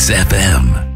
XFM.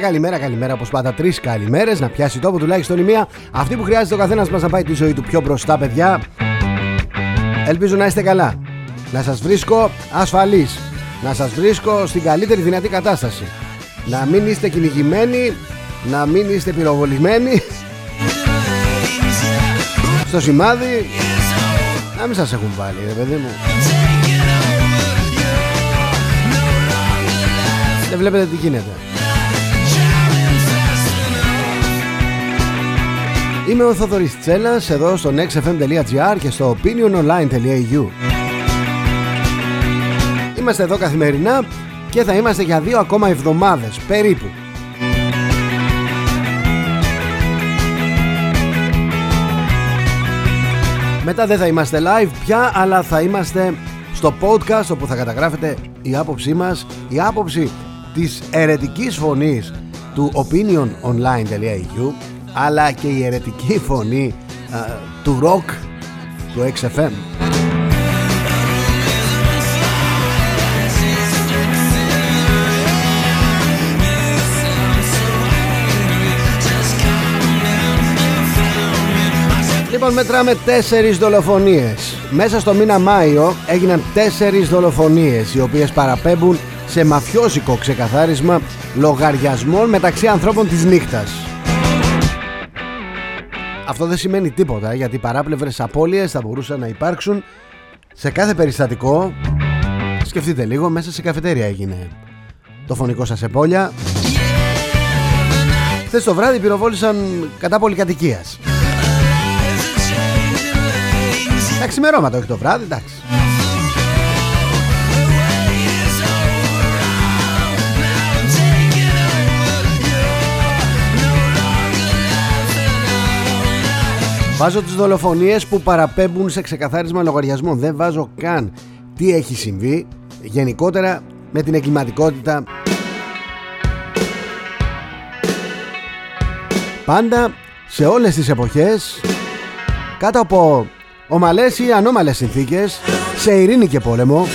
Καλημέρα, καλημέρα, καλημέρα. Όπως πάντα, τρεις καλημέρες. Να πιάσει τόπο τουλάχιστον η μία. Αυτή που χρειάζεται ο καθένας μας να πάει τη ζωή του πιο μπροστά, παιδιά. Ελπίζω να είστε καλά. Να σας βρίσκω ασφαλείς. Να σας βρίσκω στην καλύτερη δυνατή κατάσταση. Να μην είστε κυνηγημένοι. Να μην είστε πυροβολημένοι. Στο σημάδι. Να μην σας έχουν βάλει, ρε παιδί μου. Δεν βλέπετε τι γίνεται. Είμαι ο Θοδωρής Τσέλας εδώ στο nextfm.gr και στο opiniononline.eu Είμαστε εδώ καθημερινά και θα είμαστε για δύο ακόμα εβδομάδες περίπου. Μετά δεν θα είμαστε live πια αλλά θα είμαστε στο podcast όπου θα καταγράφετε η άποψή μας η άποψη της ερετικής φωνής του opiniononline.eu αλλά και η αιρετική φωνή του rock του XFM. Λοιπόν μετράμε τέσσερις δολοφονίες Μέσα στο μήνα Μάιο έγιναν τέσσερις δολοφονίες Οι οποίες παραπέμπουν σε μαφιόζικο ξεκαθάρισμα λογαριασμών μεταξύ ανθρώπων της νύχτας αυτό δεν σημαίνει τίποτα γιατί παράπλευρες απώλειες θα μπορούσαν να υπάρξουν σε κάθε περιστατικό. Σκεφτείτε λίγο, μέσα σε καφετέρια έγινε το φωνικό σας επόλια. Χθες το βράδυ πυροβόλησαν κατά πολυκατοικίας. Τα ξημερώματα, όχι το βράδυ, εντάξει. Βάζω τις δολοφονίες που παραπέμπουν σε ξεκαθάρισμα λογαριασμών. Δεν βάζω καν τι έχει συμβεί γενικότερα με την εγκληματικότητα. Πάντα σε όλες τις εποχές κάτω από ομαλές ή ανώμαλες συνθήκες σε ειρήνη και πόλεμο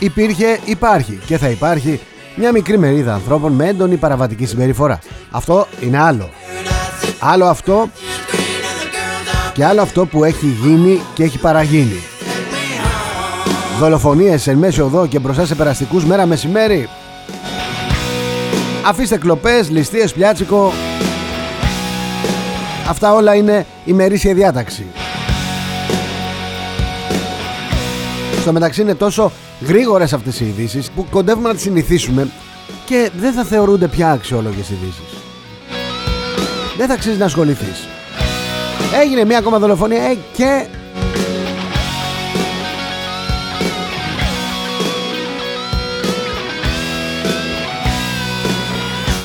υπήρχε, υπάρχει και θα υπάρχει μια μικρή μερίδα ανθρώπων με έντονη παραβατική συμπεριφορά. Αυτό είναι άλλο. Άλλο αυτό και άλλο αυτό που έχει γίνει και έχει παραγίνει. Δολοφονίες εν μέση οδό και μπροστά σε περαστικούς μέρα μεσημέρι. Αφήστε κλοπές, ληστείες, πιάτσικο. Αυτά όλα είναι ημερήσια διάταξη. Στο μεταξύ είναι τόσο γρήγορες αυτές οι ειδήσεις που κοντεύουμε να τις συνηθίσουμε και δεν θα θεωρούνται πια αξιόλογες ειδήσεις δεν θα αξίζει να ασχοληθείς. Έγινε μια ακόμα δολοφονία ε, και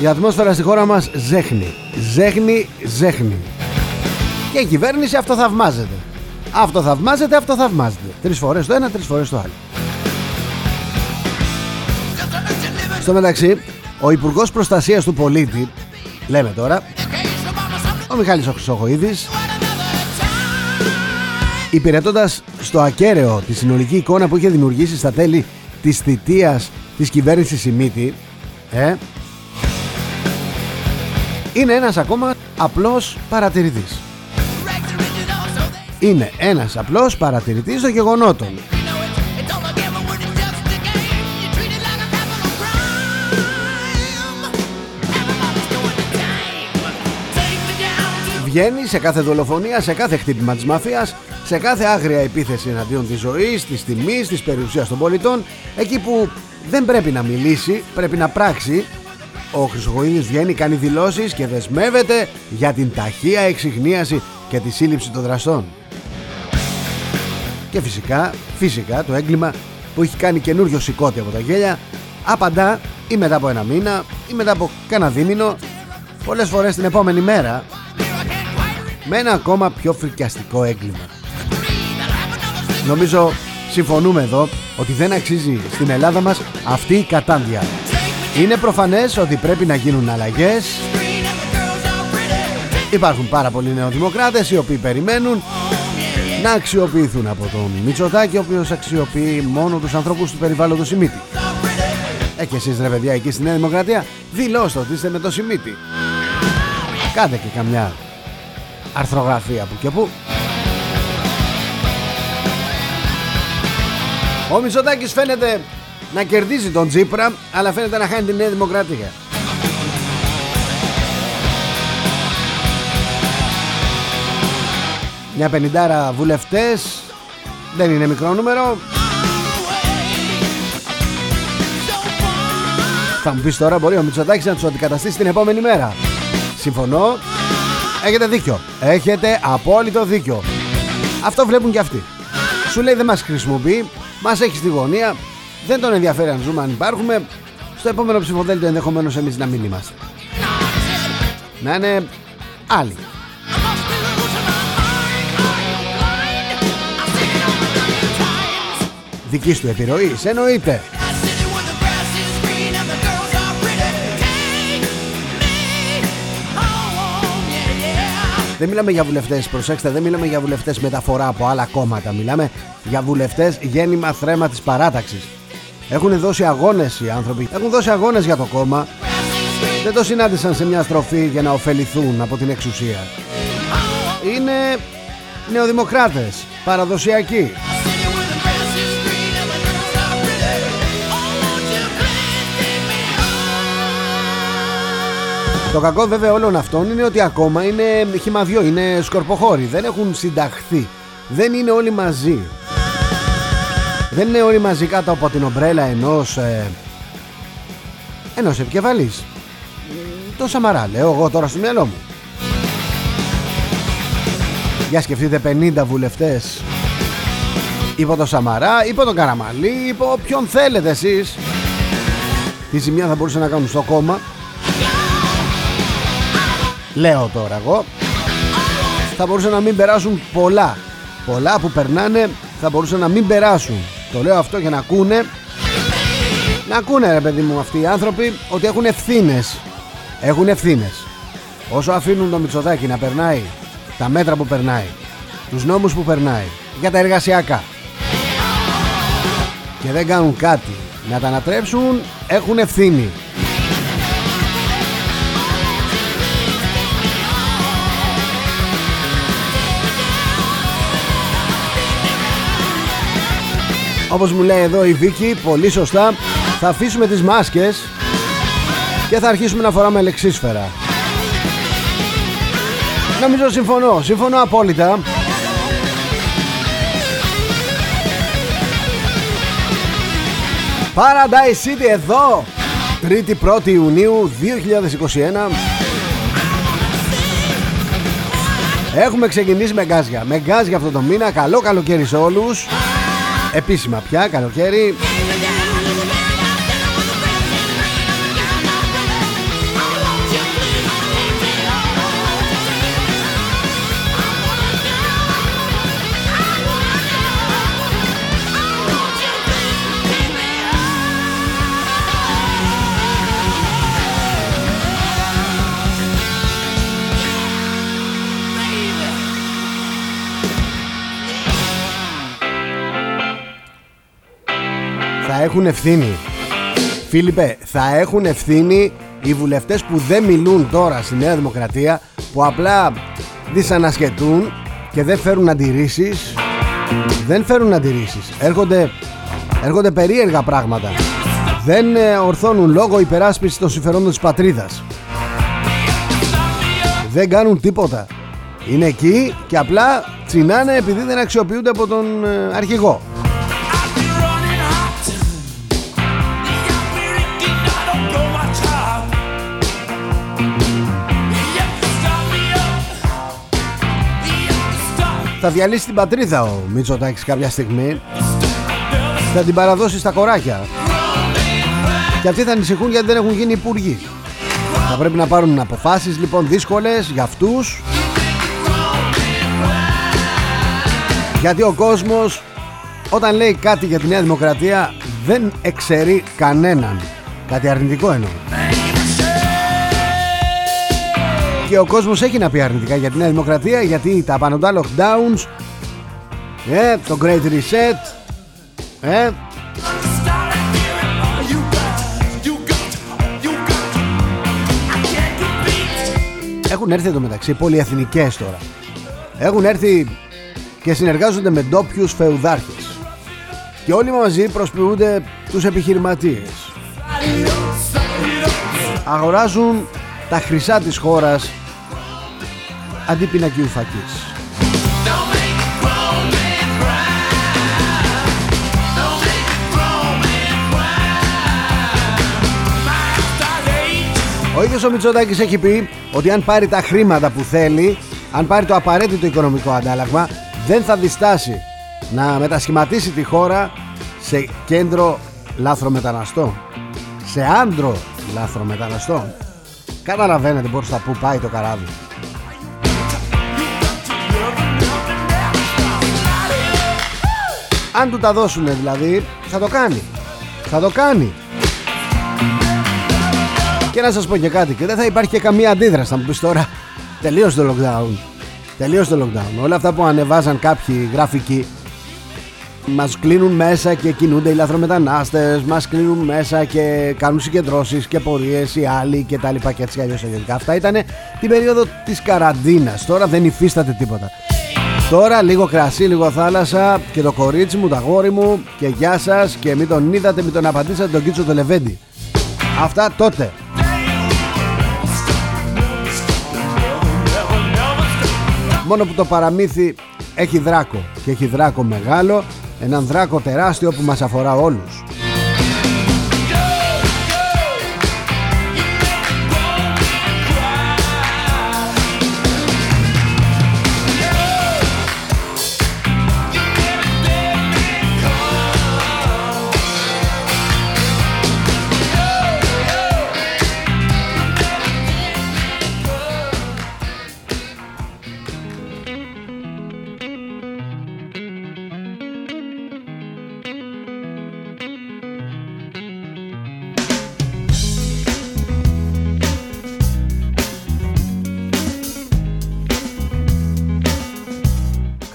Η ατμόσφαιρα στη χώρα μας ζέχνει Ζέχνει, ζέχνει. Και η κυβέρνηση αυτό θαυμάζεται. Αυτό θαυμάζεται, αυτό θαυμάζεται. Τρεις φορές το ένα, τρεις φορές το άλλο. Στο μεταξύ Ο Υπουργός Προστασίας του Πολίτη Λέμε τώρα ο Μιχάλης ο Χρυσοχοίδης υπηρετώντας στο ακέραιο τη συνολική εικόνα που είχε δημιουργήσει στα τέλη της θητείας της κυβέρνησης Σιμίτη ε, είναι ένας ακόμα απλός παρατηρητής. Είναι ένας απλός παρατηρητής των γεγονότων. Βγαίνει σε κάθε δολοφονία, σε κάθε χτύπημα της μαφίας, σε κάθε άγρια επίθεση εναντίον της ζωής, της τιμής, της περιουσίας των πολιτών, εκεί που δεν πρέπει να μιλήσει, πρέπει να πράξει. Ο Χρυσοχοίδης βγαίνει, κάνει δηλώσεις και δεσμεύεται για την ταχεία εξυγνίαση και τη σύλληψη των δραστών. Και φυσικά, φυσικά το έγκλημα που έχει κάνει καινούριο σηκώτη από τα γέλια απαντά ή μετά από ένα μήνα ή μετά από κάνα δίμηνο πολλές φορές την επόμενη μέρα με ένα ακόμα πιο φρικιαστικό έγκλημα. Νομίζω συμφωνούμε εδώ ότι δεν αξίζει στην Ελλάδα μας αυτή η κατάντια. Είναι προφανές ότι πρέπει να γίνουν αλλαγές Υπάρχουν πάρα πολλοί νεοδημοκράτες οι οποίοι περιμένουν να αξιοποιηθούν από τον Μητσοτάκη ο οποίος αξιοποιεί μόνο τους ανθρώπους του περιβάλλοντος Σιμίτη Ε και εσείς ρε παιδιά εκεί στη Νέα Δημοκρατία δηλώστε ότι είστε με το Σιμίτη Κάντε και καμιά αρθρογραφία που και που Ο Μητσοτάκης φαίνεται να κερδίζει τον Τζίπρα αλλά φαίνεται να χάνει τη Νέα Δημοκρατία. Μια πενιντάρα βουλευτές δεν είναι μικρό νούμερο. Θα μου πεις τώρα μπορεί ο Μητσοτάκης να τους αντικαταστήσει την επόμενη μέρα. Συμφωνώ. Έχετε δίκιο. Έχετε απόλυτο δίκιο. Αυτό βλέπουν και αυτοί. Σου λέει δεν μας χρησιμοποιεί, μας έχει στη γωνία, δεν τον ενδιαφέρει αν ζούμε, αν υπάρχουμε. Στο επόμενο ψηφοδέλτιο ενδεχομένως εμείς να μην είμαστε. Να είναι άλλοι. Δική του επιρροή, εννοείται. Δεν μιλάμε για βουλευτές, προσέξτε, δεν μιλάμε για βουλευτές μεταφορά από άλλα κόμματα. Μιλάμε για βουλευτές γέννημα θρέμα της παράταξης. Έχουν δώσει αγώνες οι άνθρωποι. Έχουν δώσει αγώνες για το κόμμα. Δεν το συνάντησαν σε μια στροφή για να ωφεληθούν από την εξουσία. Είναι νεοδημοκράτες, παραδοσιακοί. Το κακό βέβαια όλων αυτών είναι ότι ακόμα είναι χυμαδιό, είναι σκορποχώροι. Δεν έχουν συνταχθεί. Δεν είναι όλοι μαζί. Δεν είναι όλοι μαζί κάτω από την ομπρέλα ενός ε, ενός επικεφαλής το Σαμαρά λέω εγώ τώρα στο μυαλό μου για σκεφτείτε 50 βουλευτές υπό το Σαμαρά υπό τον Καραμαλή υπό ποιον θέλετε εσείς τι ζημιά θα μπορούσε να κάνουν στο κόμμα λέω τώρα εγώ. Θα μπορούσε να μην περάσουν πολλά. Πολλά που περνάνε θα μπορούσαν να μην περάσουν. Το λέω αυτό για να ακούνε. Να ακούνε ρε παιδί μου αυτοί οι άνθρωποι Ότι έχουν ευθύνες. Έχουν ευθύνες. Όσο αφήνουν το Μητσοτάκι να περνάει Τα μέτρα που περνάει Τους νόμους που περνάει Για τα εργασιακά Και δεν κάνουν κάτι Να τα ανατρέψουν Έχουν ευθύνη Όπως μου λέει εδώ η Βίκη Πολύ σωστά Θα αφήσουμε τις μάσκες Και θα αρχίσουμε να φοράμε λεξίσφαιρα. Νομίζω συμφωνώ Συμφωνώ απόλυτα. Paradise City εδώ 3η 1η Ιουνίου 2021 Έχουμε ξεκινήσει με γκάζια. Με γκάζια αυτό το μήνα. Καλό καλοκαίρι σε όλους Επίσημα πια καλοκαίρι έχουν ευθύνη. Φίλιππε, θα έχουν ευθύνη οι βουλευτές που δεν μιλούν τώρα στη Νέα Δημοκρατία, που απλά δυσανασχετούν και δεν φέρουν αντιρρήσεις. Δεν φέρουν αντιρρήσεις. Έρχονται, έρχονται περίεργα πράγματα. Δεν ε, ορθώνουν λόγω υπεράσπισης των συμφερόντων της πατρίδας. Δεν κάνουν τίποτα. Είναι εκεί και απλά τσινάνε επειδή δεν αξιοποιούνται από τον ε, αρχηγό. Θα διαλύσει την πατρίδα ο Μητσοτάκης κάποια στιγμή. Θα την παραδώσει στα κοράκια. Και αυτοί θα ανησυχούν γιατί δεν έχουν γίνει υπουργοί. Θα πρέπει να πάρουν αποφάσεις λοιπόν δύσκολες για αυτούς. Γιατί ο κόσμος όταν λέει κάτι για τη Νέα Δημοκρατία δεν εξαιρεί κανέναν. Κάτι αρνητικό εννοώ και ο κόσμος έχει να πει αρνητικά για τη Νέα Δημοκρατία γιατί τα πανωτά lockdowns ε, το Great Reset ε, Έχουν έρθει εδώ μεταξύ πολυεθνικές τώρα. Έχουν έρθει και συνεργάζονται με ντόπιους φεουδάρχες. Και όλοι μαζί προσποιούνται τους επιχειρηματίες. Αγοράζουν τα χρυσά της χώρας αντί πινακίου φακής. Ο ίδιος ο Μητσοτάκης έχει πει ότι αν πάρει τα χρήματα που θέλει, αν πάρει το απαραίτητο οικονομικό αντάλλαγμα, δεν θα διστάσει να μετασχηματίσει τη χώρα Αν του τα δώσουν δηλαδή θα το κάνει. Θα το κάνει. Και να σας πω και κάτι Και δεν θα υπάρχει και καμία αντίδραση Θα μου πεις τώρα. Τελείωσε το lockdown. Τελείωσε το lockdown. Όλα αυτά που ανεβάζαν κάποιοι γραφικοί μας κλείνουν μέσα και κινούνται οι λαθρομετανάστες Μας κλείνουν μέσα και κάνουν συγκεντρώσεις και πορείες οι άλλοι και τα λοιπά και έτσι αλλιώς Αυτά ήταν την περίοδο της καραντίνας. Τώρα δεν υφίσταται τίποτα Τώρα λίγο κρασί, λίγο θάλασσα και το κορίτσι μου, το αγόρι μου και γεια σας και μην τον είδατε, μην τον απαντήσατε τον Κίτσο το Λεβέντι. Αυτά τότε. Μόνο που το παραμύθι έχει δράκο και έχει δράκο μεγάλο, έναν δράκο τεράστιο που μας αφορά όλους.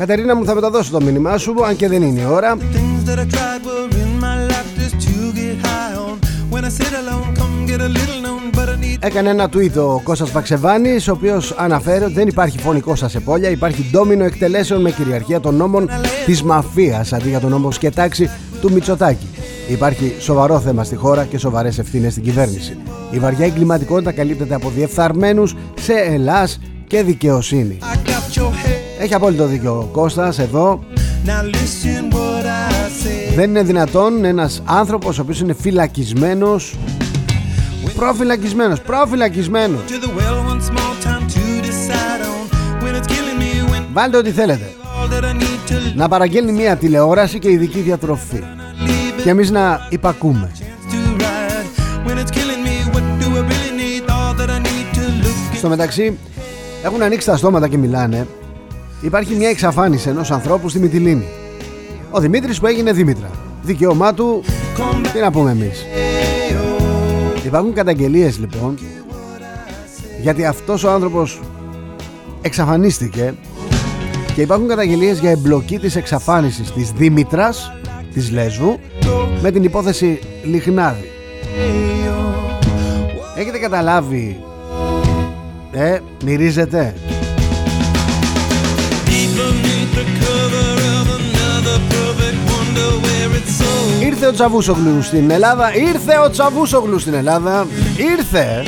Κατερίνα μου θα μεταδώσω το μήνυμά σου Αν και δεν είναι η ώρα. Έκανε ένα tweet ο Κώστας Βαξεβάνης Ο οποίος αναφέρει ότι δεν υπάρχει φωνικό σας επόλια Υπάρχει ντόμινο εκτελέσεων με κυριαρχία των νόμων της μαφίας Αντί για τον νόμο σκετάξη του Μητσοτάκη. Υπάρχει σοβαρό θέμα στη χώρα και σοβαρές ευθύνες στην κυβέρνηση. Η βαριά εγκληματικότητα καλύπτεται από διεφθαρμένους σε Ελλάς και δικαιοσύνη έχει απόλυτο δίκιο ο Κώστας εδώ. Δεν είναι δυνατόν ένας άνθρωπος ο οποίος είναι φυλακισμένος. Προφυλακισμένος, προφυλακισμένος. Βάλτε ό,τι θέλετε. Να παραγγέλνει μια τηλεόραση και ειδική διατροφή. Και εμείς να υπακούμε. Στο μεταξύ έχουν ανοίξει τα στόματα και μιλάνε υπάρχει μια εξαφάνιση ενός ανθρώπου στη Μυτιλίνη. Ο Δημήτρης που έγινε Δήμητρα. Δικαίωμά του, τι να πούμε εμείς. Υπάρχουν καταγγελίες λοιπόν γιατί αυτός ο άνθρωπος εξαφανίστηκε και υπάρχουν καταγγελίες για εμπλοκή της εξαφάνισης της Δήμητρας της Λέσβου με την υπόθεση Λιχνάδη. Έχετε καταλάβει Ε, μυρίζετε; Ήρθε ο Τσαβούσογλου στην Ελλάδα Ήρθε ο Τσαβούσογλου στην Ελλάδα Ήρθε.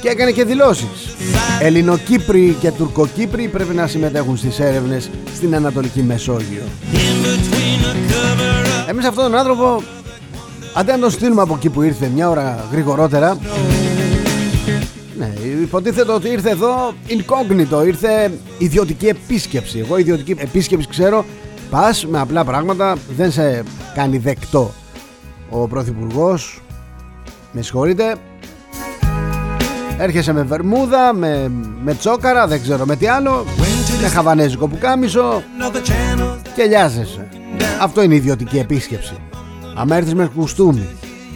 Και έκανε και δηλώσεις. Ελληνοκύπροι και Τουρκοκύπροι πρέπει να συμμετέχουν στις έρευνες στην Ανατολική Μεσόγειο. Εμείς αυτόν τον άνθρωπο Αντί να τον στείλουμε από εκεί που ήρθε μια ώρα γρηγορότερα ναι, υποτίθεται ότι ήρθε εδώ incognito, ήρθε ιδιωτική επίσκεψη. Εγώ ιδιωτική επίσκεψη ξέρω, πας με απλά πράγματα, δεν σε κάνει δεκτό ο Πρωθυπουργός. Με συγχωρείτε, έρχεσαι με βερμούδα, με, με τσόκαρα, δεν ξέρω με τι άλλο, με χαβανέζικο πουκάμισο και λιάζεσαι. Αυτό είναι ιδιωτική επίσκεψη. Αν έρθεις με κουστούμι,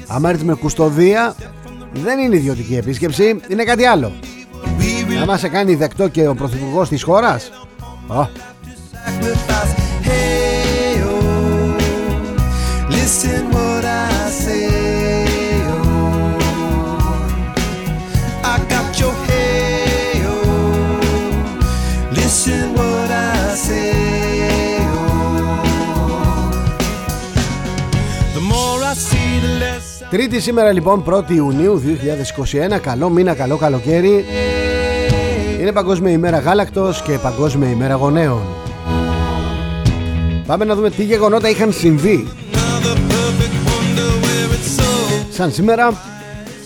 αν έρθεις με κουστοδία, δεν είναι ιδιωτική επίσκεψη, είναι κάτι άλλο. Να σε κάνει δεκτό και ο πρωθυπουργός της χώρας. Oh. Τρίτη σήμερα λοιπόν 1η Ιουνίου 2021 Καλό μήνα, καλό καλοκαίρι. Είναι Παγκόσμια ημέρα γάλακτος και Παγκόσμια ημέρα γονέων. Πάμε να δούμε τι γεγονότα είχαν συμβεί. Σαν σήμερα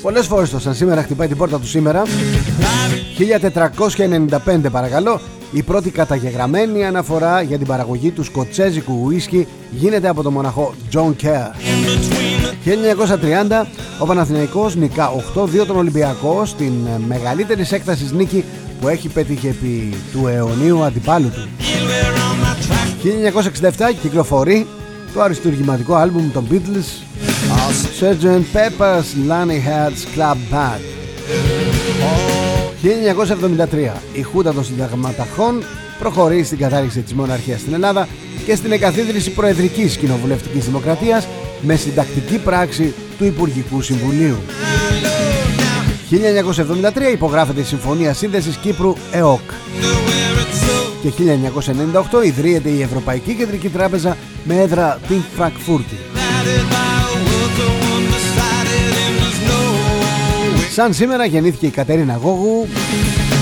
Πολλές φορές το σαν σήμερα χτυπάει την πόρτα του σήμερα. 1495 παρακαλώ. Η πρώτη καταγεγραμμένη αναφορά για την παραγωγή του σκοτσέζικου ουίσκι γίνεται από τον μοναχό John Kerr. 1930 ο Παναθηναϊκός νικά 8-2 τον Ολυμπιακό στην μεγαλύτερη έκταση νίκη που έχει πετύχει επί του αιωνίου αντιπάλου του. 1967 κυκλοφορεί το αριστουργηματικό άλμπουμ των Beatles Sgt. Pepper's Lonely Hearts Club Band 1973 η Χούτα των Συνταγματαρχών προχωρεί στην κατάρριξη της μοναρχίας στην Ελλάδα και στην εγκαθίδρυση προεδρικής κοινοβουλευτικής δημοκρατίας με συντακτική πράξη του Υπουργικού Συμβουλίου. 1973 υπογράφεται η Συμφωνία Σύνδεσης Κύπρου ΕΟΚ και 1998 ιδρύεται η Ευρωπαϊκή Κεντρική Τράπεζα με έδρα την Φραγκφούρτη. Σαν σήμερα γεννήθηκε η Κατέρινα Γόγου,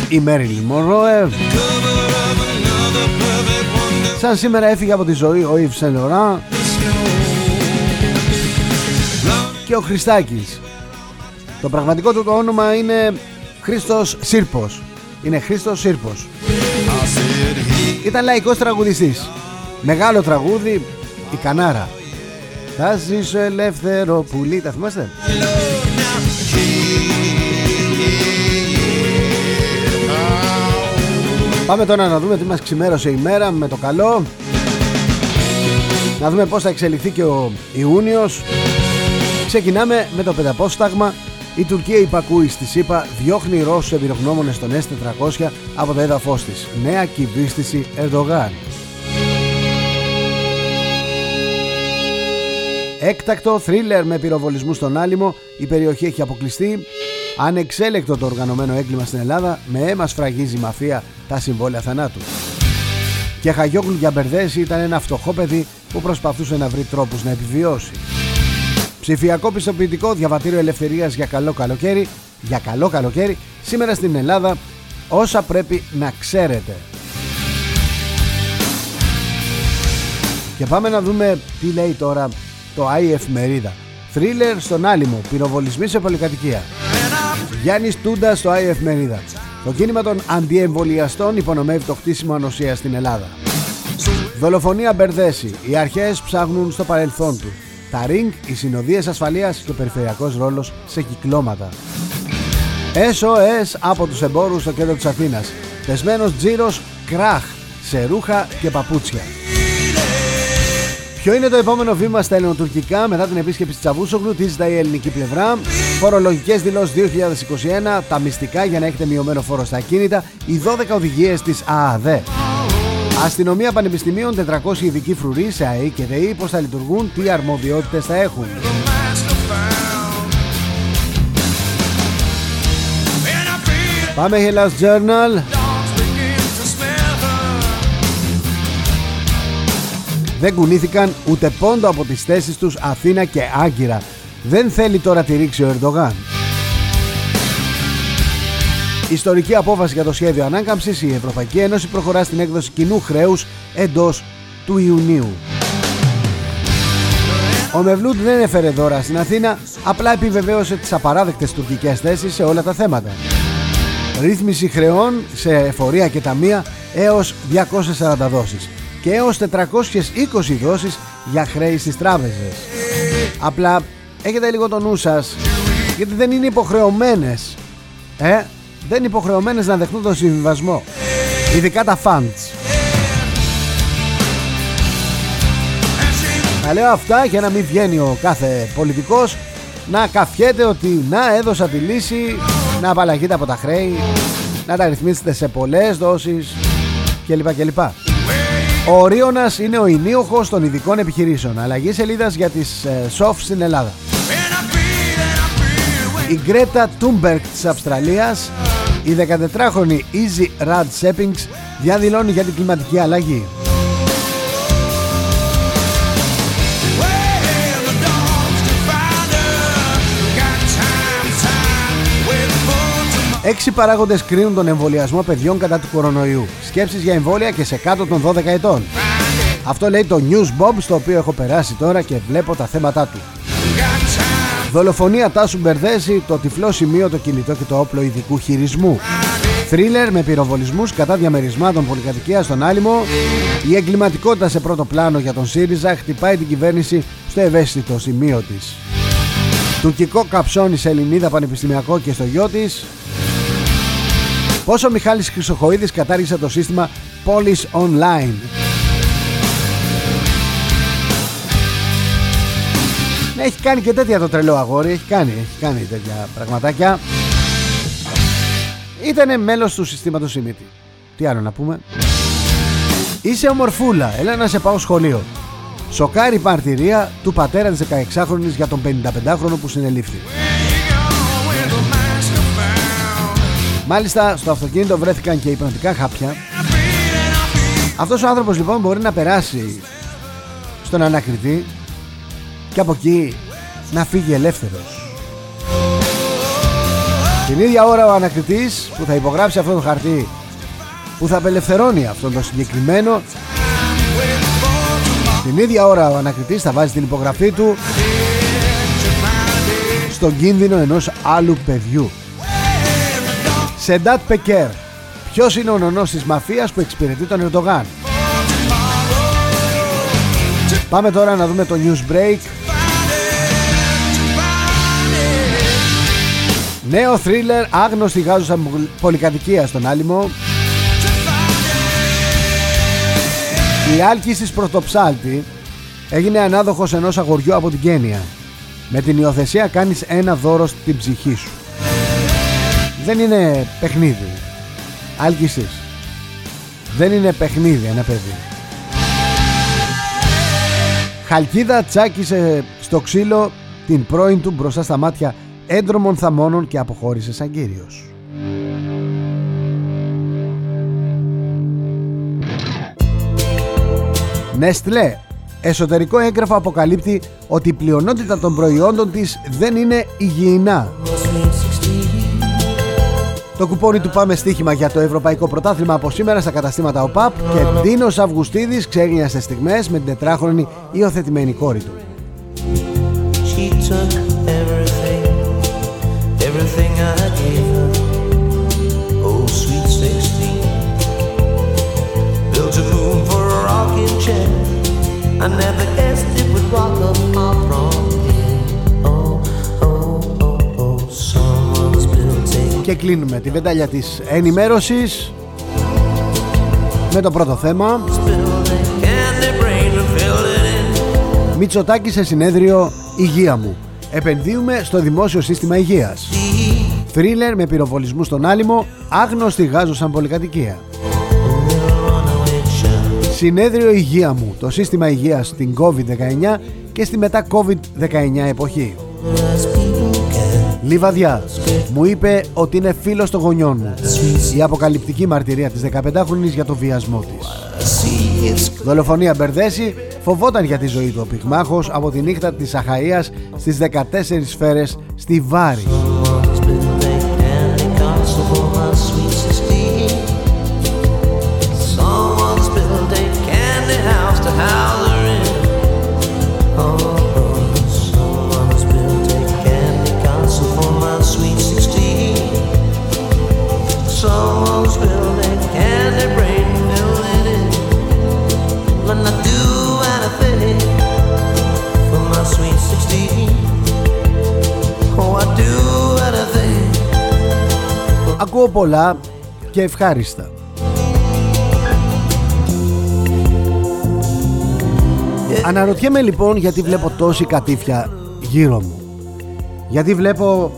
η Μέριλι Μονρόε. Σαν σήμερα έφυγε από τη ζωή ο Ιβ Σελορά και ο Χριστάκης. Το πραγματικό του το όνομα είναι Χρήστος Σύρπος. Είναι Χρήστος Σύρπος. Ήταν λαϊκός τραγουδιστής. Μεγάλο τραγούδι, η Κανάρα. Θα ζήσω ελεύθερο πουλί, τα θυμάστε; Πάμε τώρα να δούμε τι μας ξημέρωσε η μέρα με το καλό Να δούμε πώς θα εξελιχθεί και ο Ιούνιος Ξεκινάμε με το πενταπόσταγμα η Τουρκία υπακούει στη ΣΥΠΑ, διώχνει Ρώσους εμπειρογνώμονες στον S-400 από το έδαφος της. Νέα κυβίστηση Ερντογάν. Έκτακτο θρίλερ με πυροβολισμούς στον Άλυμο, η περιοχή έχει αποκλειστεί. Ανεξέλεκτο το οργανωμένο έγκλημα στην Ελλάδα, με αίμα σφραγίζει η μαφία τα συμβόλαια θανάτου. Και Χαγιόγλου για μπερδέση ήταν ένα φτωχό παιδί που προσπαθούσε να βρει τρόπους να επιβιώσει. Ψηφιακό πιστοποιητικό διαβατήριο ελευθερίας για καλό καλοκαίρι, για καλό καλοκαίρι, σήμερα στην Ελλάδα, όσα πρέπει να ξέρετε. Και πάμε να δούμε τι λέει τώρα το ΆΗ Εφημερίδα. Θρίλερ στον Άλυμο, πυροβολισμοί σε πολυκατοικία. Γιάννης Τούντας στο ΆΗ Εφημερίδα. Το κίνημα των αντιεμβολιαστών υπονομεύει το χτίσιμο ανοσίας στην Ελλάδα. Δολοφονία Μπερδέση. Οι αρχές ψάχνουν στο παρελθόν τους. Τα ring, οι συνοδείες ασφαλείας και ο περιφερειακός ρόλος σε κυκλώματα. SOS από τους εμπόρους στο κέντρο της Αθήνας. Πεσμένος τζίρος κράχ σε ρούχα και παπούτσια. Ποιο είναι το επόμενο βήμα στα ελληνοτουρκικά μετά την επίσκεψη της Τσαβούσογλου, τι ζητάει η ελληνική πλευρά; Φορολογικές δηλώσεις 2021, τα μυστικά για να έχετε μειωμένο φόρο στα ακίνητα, οι 12 οδηγίες της ΑΑΔ. Αστυνομία Πανεπιστημίων 400 ειδικοί φρουροί σε ΑΕ και ΔΕΗ πώς θα λειτουργούν, τι αρμοδιότητες θα έχουν. Πάμε Hellas Journal. Δεν κουνήθηκαν ούτε πόντο από τις θέσεις τους Αθήνα και Άγκυρα. Δεν θέλει τώρα τη ρήξη ο Ερντογάν Ιστορική απόφαση για το σχέδιο ανάκαμψης. Η Ευρωπαϊκή Ένωση προχωρά στην έκδοση κοινού χρέους εντός του Ιουνίου. Ο Μευλούτ δεν έφερε δώρα στην Αθήνα, απλά επιβεβαίωσε τις απαράδεκτες τουρκικές θέσεις σε όλα τα θέματα. Ρύθμιση χρεών σε εφορία και ταμεία έως 240 δόσεις και έως 420 δόσεις για χρέη στις τράπεζες. Απλά έχετε λίγο το νου σας γιατί δεν είναι υποχρεωμένες ε, δεν είναι υποχρεωμένες να δεχτούν τον συμβιβασμό ειδικά τα funds Θα λέω αυτά για να μην βγαίνει ο κάθε πολιτικός να καφιέται ότι να έδωσα τη λύση να απαλλαγείτε από τα χρέη, να τα ρυθμίσετε σε πολλές δόσεις κλπ. κλπ. Ο Ορίωνας είναι ο ενίοχος των ειδικών επιχειρήσεων. Αλλαγή σελίδας για τις ε, SOF στην Ελλάδα. Η Γκρέτα Τούμπερκ της Αυστραλίας, η 14χρονη Easy Rad Seppings διαδηλώνει για την κλιματική αλλαγή. Έξι παράγοντες κρίνουν τον εμβολιασμό παιδιών κατά του κορονοϊού. Σκέψεις για εμβόλια και σε κάτω των 12 ετών. Αυτό λέει το News Bob στο οποίο έχω περάσει τώρα και βλέπω τα θέματα του. Δολοφονία Τάσου Μπερδέση, το τυφλό σημείο, το κινητό και το όπλο ειδικού χειρισμού. Θρίλερ με πυροβολισμούς κατά διαμερισμάτων πολυκατοικία στον Άλυμο. Η εγκληματικότητα σε πρώτο πλάνο για τον ΣΥΡΙΖΑ χτυπάει την κυβέρνηση στο ευαίσθητο σημείο της. Τουρκικό καψόνι σε Ελληνίδα Πανεπιστημιακό και στο γιο της Πόσο ο Μιχάλης Χρυσοχοίδης κατάργησε το σύστημα Polish Online. Έχει κάνει και τέτοια το τρελό αγόρι, έχει κάνει, έχει κάνει τέτοια πραγματάκια. Ήτανε μέλος του συστήματος Σιμίτη. Τι άλλο να πούμε; Είσαι ομορφούλα, έλα να σε πάω σχολείο. Σοκάρει παρτηρία του πατέρα της 16χρονης για τον 55χρονο που συνελήφθη. Μάλιστα στο αυτοκίνητο βρέθηκαν και υπνοτικά χάπια Αυτός ο άνθρωπος λοιπόν μπορεί να περάσει στον ανακριτή και από εκεί να φύγει ελεύθερος. Την ίδια ώρα ο ανακριτής που θα υπογράψει αυτό το χαρτί που θα απελευθερώνει αυτόν τον συγκεκριμένο την ίδια ώρα ο ανακριτής θα βάζει την υπογραφή του στον κίνδυνο ενός άλλου παιδιού. Σεντάτ Πεκέρ Ποιος είναι ο νονός της μαφίας που εξυπηρετεί τον Ερντογάν; Πάμε τώρα να δούμε το news break Νέο θρίλερ άγνωστη γάζουσα πολυκατοικία στον Άλυμο Η άλκη της Πρωτοψάλτη έγινε ανάδοχος ενός αγοριού από την Κένια Με την υιοθεσία κάνεις ένα δώρο στην ψυχή σου δεν είναι παιχνίδι. Άλκησης. Δεν είναι παιχνίδι ένα παιδί. Χαλκίδα τσάκισε στο ξύλο την πρώην του μπροστά στα μάτια έντρομων θαμώνων και αποχώρησες σαν κύριος. Νεστλέ, εσωτερικό έγγραφο αποκαλύπτει ότι η πλειονότητα των προϊόντων της δεν είναι υγιεινά. Το κουπόνι του Πάμε στοίχημα για το Ευρωπαϊκό Πρωτάθλημα από σήμερα στα καταστήματα ΟΠΑΠ και Ντίνος Αυγουστίδης ξέγνιασε στιγμές με την τετράχρονη υιοθετημένη κόρη του. I never guessed it would rock up Και κλείνουμε τη βεντάλια της ενημέρωσης με το πρώτο θέμα. Μητσοτάκη σε συνέδριο Υγεία μου Επενδύουμε στο δημόσιο σύστημα υγείας Θρίλερ με πυροβολισμούς στον άλυμο Άγνωστη γάζος σαν πολυκατοικία Συνέδριο υγεία μου, το σύστημα υγείας στην COVID-19 και στη μετά COVID-19 εποχή. Λιβαδιά μου είπε ότι είναι φίλος των γονιών μου. Η αποκαλυπτική μαρτυρία της 15χρονης για το βιασμό της. Δολοφονία Μπερδέση φοβόταν για τη ζωή του ο πυγμάχος από τη νύχτα της Αχαΐας στις 14 σφαίρες στη Βάρη. Ακούω πολλά και ευχάριστα. Αναρωτιέμαι λοιπόν γιατί βλέπω τόση κατήφια γύρω μου. Γιατί βλέπω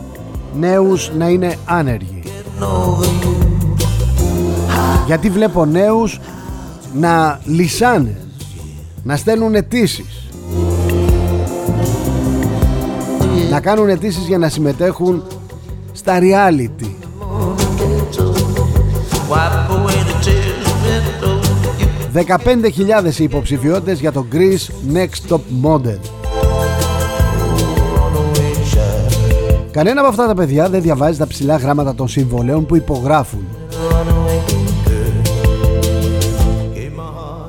νέους να είναι άνεργοι. Γιατί βλέπω νέους να λυσάνε, να στέλνουν αιτήσεις. Να κάνουν αιτήσεις για να συμμετέχουν στα reality 15.000 υποψηφιότητες για το Greece Next Top Model. Κανένα από αυτά τα παιδιά δεν διαβάζει τα ψηλά γράμματα των συμβολέων που υπογράφουν.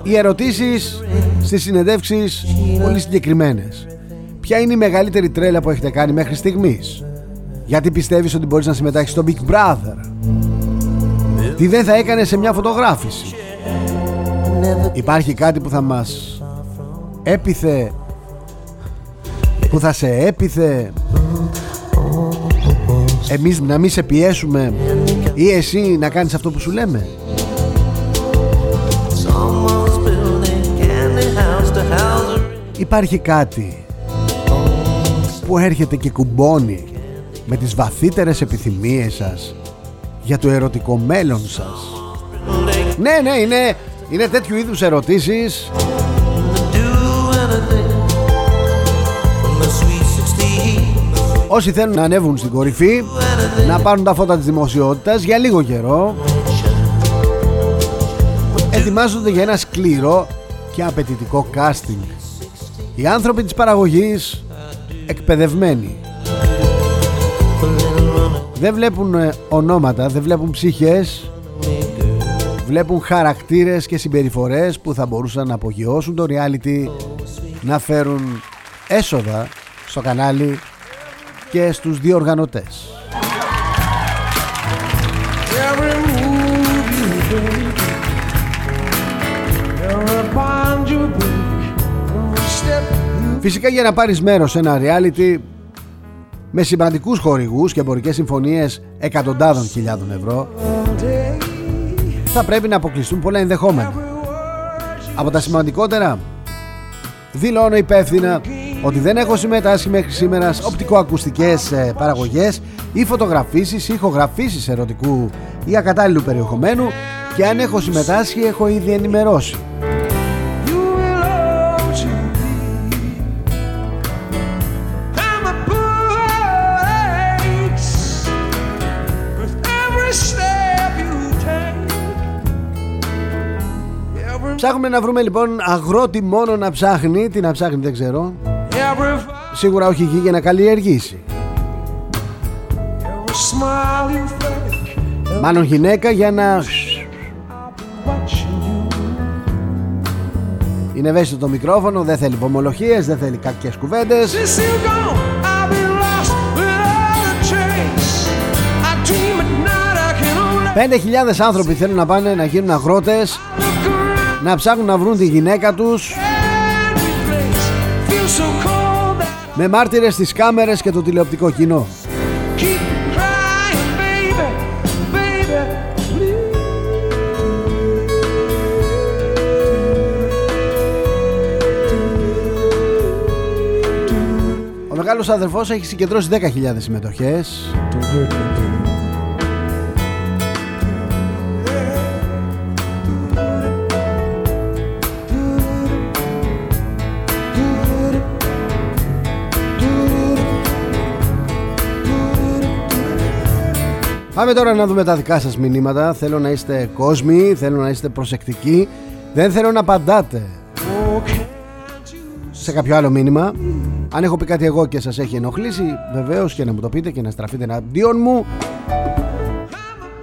Οι ερωτήσεις στις συνεντεύξεις πολύ συγκεκριμένες. Ποια είναι η μεγαλύτερη τρέλα που έχετε κάνει μέχρι στιγμής; Γιατί πιστεύεις ότι μπορείς να συμμετάχεις στο Big Brother; Τι δεν θα έκανε σε μια φωτογράφηση. Υπάρχει κάτι που θα μας έπιθε Που θα σε έπιθε. Εμείς να μην σε πιέσουμε Ή εσύ να κάνεις αυτό που σου λέμε. Υπάρχει κάτι Που έρχεται και κουμπώνει Με τις βαθύτερες επιθυμίες σας Για το ερωτικό μέλλον σας. Ναι ναι είναι είναι τέτοιου είδους ερωτήσεις. Όσοι θέλουν να ανέβουν στην κορυφή Να πάρουν τα φώτα της δημοσιότητας για λίγο καιρό. Ετοιμάζονται για ένα σκληρό και απαιτητικό casting. Οι άνθρωποι της παραγωγής εκπαιδευμένοι Δεν βλέπουν ε, ονόματα, δεν βλέπουν ψυχές βλέπουν χαρακτήρες και συμπεριφορές που θα μπορούσαν να απογειώσουν το reality να φέρουν έσοδα στο κανάλι και στους διοργανωτές. Φυσικά για να πάρεις μέρος σε ένα reality με σημαντικούς χορηγούς και εμπορικές συμφωνίες εκατοντάδων χιλιάδων ευρώ θα πρέπει να αποκλειστούν πολλά ενδεχόμενα. Από τα σημαντικότερα, δηλώνω υπεύθυνα ότι δεν έχω συμμετάσχει μέχρι σήμερα σε οπτικοακουστικές ε, παραγωγές ή φωτογραφίσεις ή ηχογραφήσεις ερωτικού ή ακατάλληλου περιεχομένου και αν έχω συμμετάσχει έχω ήδη ενημερώσει. Ψάχνουμε να βρούμε λοιπόν αγρότη μόνο να ψάχνει. Τι να ψάχνει δεν ξέρω. Σίγουρα όχι γη για να καλλιεργήσει. Μάλλον γυναίκα για να... Είναι ευαίσθητο το μικρόφωνο, δεν θέλει pomολογίες, δεν θέλει κακές κουβέντες. Πέντε χιλιάδες άνθρωποι θέλουν να πάνε να γίνουν αγρότες να ψάχνουν να βρουν τη γυναίκα τους. Με μάρτυρες στις κάμερες και το τηλεοπτικό κοινό. Ο μεγάλος αδερφός έχει συγκεντρώσει 10.000 συμμετοχές Πάμε τώρα να δούμε τα δικά σας μηνύματα. Θέλω να είστε κόσμοι, θέλω να είστε προσεκτικοί. Δεν θέλω να απαντάτε. Σε κάποιο άλλο μήνυμα. Αν έχω πει κάτι εγώ και σας έχει ενοχλήσει Βεβαίως και να μου το πείτε και να στραφείτε εναντίον μου.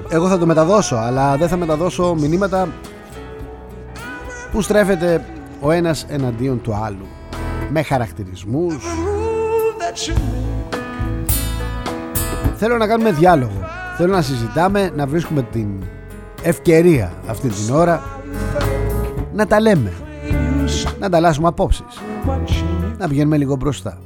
Εγώ θα το μεταδώσω Αλλά δεν θα μεταδώσω μηνύματα Που στρέφεται ο ένας εναντίον του άλλου. Με χαρακτηρισμούς. Θέλω να κάνουμε διάλογο Θέλω να συζητάμε, να βρίσκουμε την ευκαιρία αυτή την ώρα να τα λέμε, να ανταλλάσσουμε απόψεις, να πηγαίνουμε λίγο μπροστά.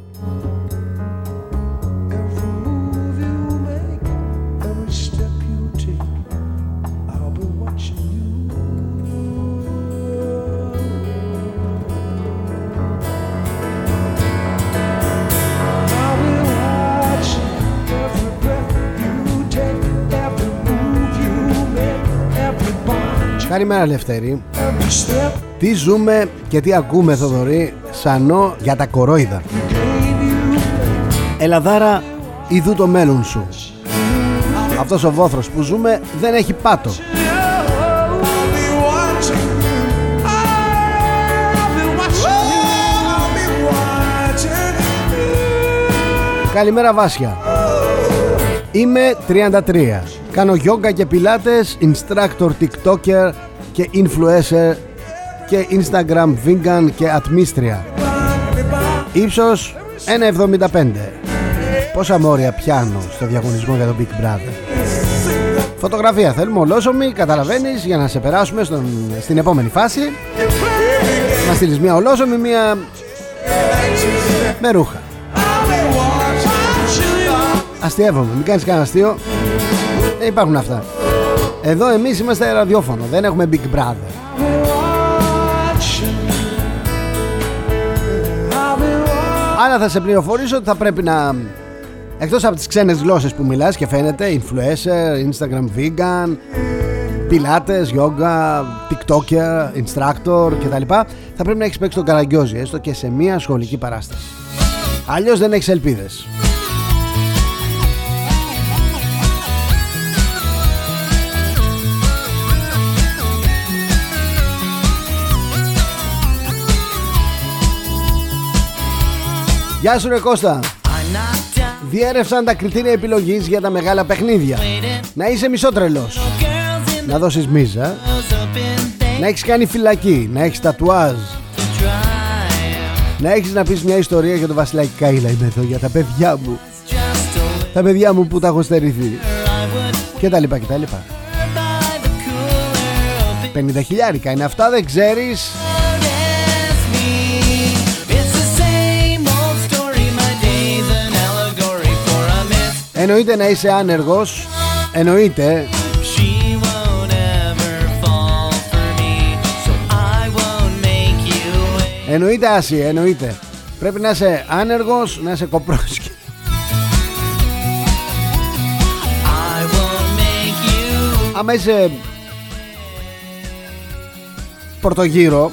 Καλημέρα Λευτέρη. Τι ζούμε και τι ακούμε Θοδωρή Σανό για τα κορόιδα. Ελαδάρα Ιδού το μέλλον σου. Αυτός ο βόθρος που ζούμε δεν έχει πάτο. Καλημέρα Βάσια. Είμαι 33 Κάνω γιόγκα και πιλάτες Instructor TikToker και influencer και Instagram vegan και ατμίστρια Ύψος 1,75 Πόσα μόρια πιάνω στο διαγωνισμό για τον Big Brother; Φωτογραφία θέλουμε ολόσωμη, καταλαβαίνεις για να σε περάσουμε στον, στην επόμενη φάση. Να στείλεις μια ολόσωμη, μια με ρούχα Αστειεύομαι, μην κάνεις κανένα αστείο Δεν υπάρχουν αυτά. Εδώ εμείς είμαστε ραδιόφωνο Δεν έχουμε Big Brother. Άρα θα σε πληροφορήσω ότι θα πρέπει να Εκτός από τις ξένες γλώσσες που μιλάς και φαίνεται Influencer, Instagram vegan Πιλάτες, yoga, TikToker, instructor κτλ Θα πρέπει να έχεις παίξει τον καραγκιόζι Έστω και σε μια σχολική παράσταση. Αλλιώς δεν έχεις ελπίδες Γεια σου ρε Κώστα. Διέρευσαν τα κριτήρια επιλογής για τα μεγάλα παιχνίδια. Να είσαι μισότρελος. Να δώσεις μίζα. Να έχεις κάνει φυλακή. Να έχεις τατουάζ. Να έχεις να πεις μια ιστορία για το βασιλάκι Καΐλα. Είμαι εδώ για τα παιδιά μου. Τα παιδιά μου που τα έχω στερηθεί. Και τα λοιπά και τα λοιπά. 50 χιλιάρικα. Είναι αυτά δεν ξέρεις; Εννοείται να είσαι άνεργος. Εννοείται. Εννοείται Άση, εννοείται. Πρέπει να είσαι άνεργος, να είσαι κοπρός Άμα είσαι Πορτογύρο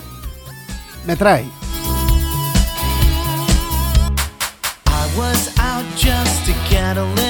Μετράει. Had a little buzz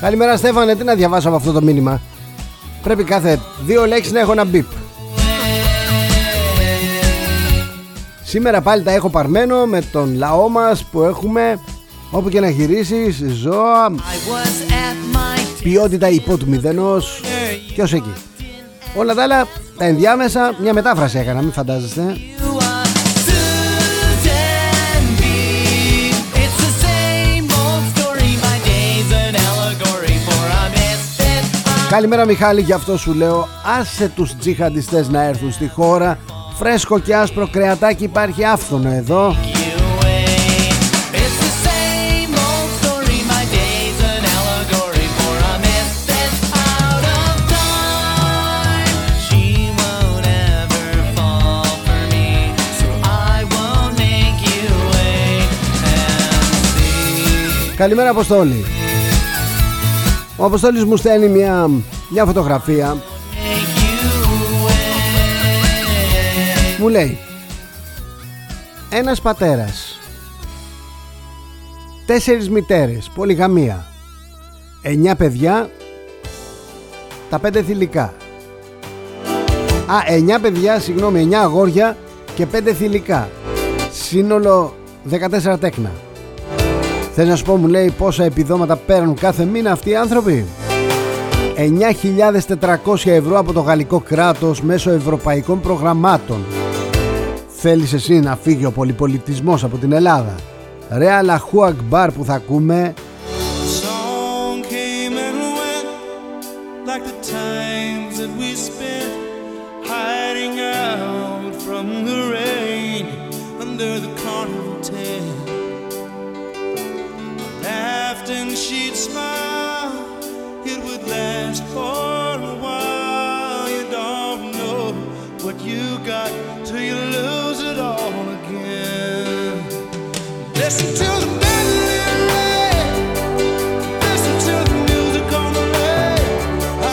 Καλημέρα Στέφανε, τι να διαβάσω από αυτό το μήνυμα; Πρέπει κάθε δύο λέξεις να έχω ένα μπιπ. Σήμερα πάλι τα έχω παρμένο με τον λαό μας που έχουμε Όπου και να γυρίσεις, ζώα, I was at my ποιότητα υπό του μηδενός. Και ως εκεί; Όλα τα άλλα, τα ενδιάμεσα, μια μετάφραση έκανα, μην φαντάζεστε Καλημέρα Μιχάλη, γι' αυτό σου λέω άσε τους τζιχαντιστές να έρθουν στη χώρα Φρέσκο και άσπρο κρεατάκι υπάρχει άφθονο εδώ you away. It's the same old story. My day's an allegory for a myth that's out of time. She won't ever fall for me, so I won't make you wait and see. Καλημέρα Αποστόλη Ο Αποστόλης μου στέλνει μια, μια φωτογραφία. Make you wait. Μου λέει Ένας πατέρας Τέσσερις μητέρες Πολυγαμία Εννιά παιδιά Τα πέντε θηλυκά. Α, εννιά παιδιά, συγγνώμη, εννιά αγόρια Και πέντε θηλυκά. Σύνολο 14 τέκνα Θες να σου πω μου λέει πόσα επιδόματα παίρνουν κάθε μήνα αυτοί οι άνθρωποι; 9.400 ευρώ από το γαλλικό κράτος μέσω ευρωπαϊκών προγραμμάτων. Θέλεις εσύ να φύγει ο πολυπολιτισμός από την Ελλάδα; Ρε Αλαχού Ακμπάρ που θα ακούμε. Song came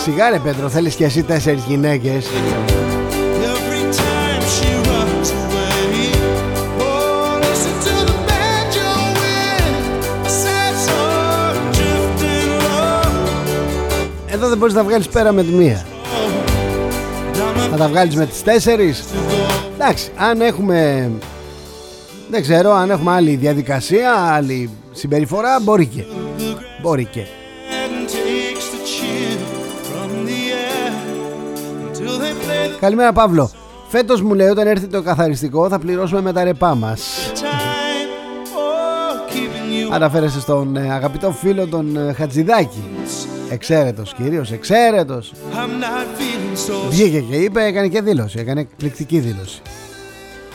Σιγά ρε Πέτρο θέλεις και εσύ τέσσερις γυναίκες Every time she runs away. Oh, listen to the banjo wind. A sad song drifting low. Εδώ δεν μπορείς να βγάλεις πέρα με τη μία Down Θα τα βγάλεις με τις τέσσερις Εντάξει αν έχουμε Δεν ξέρω αν έχουμε άλλη διαδικασία Άλλη συμπεριφορά. Μπορεί και. Μπορεί και. And takes the chill from the air until they play the Καλημέρα Παύλο. Φέτος μου λέει όταν έρθει το καθαριστικό θα πληρώσουμε με τα ρεπά μας. Time. Oh, keeping you Αναφέρεσαι στον ε, αγαπητό φίλο τον ε, Χατζηδάκη. Εξαίρετος κύριος, εξαίρετος. I'm not feeling so Βγήκε και είπε, έκανε και δήλωση, έκανε εκπληκτική δήλωση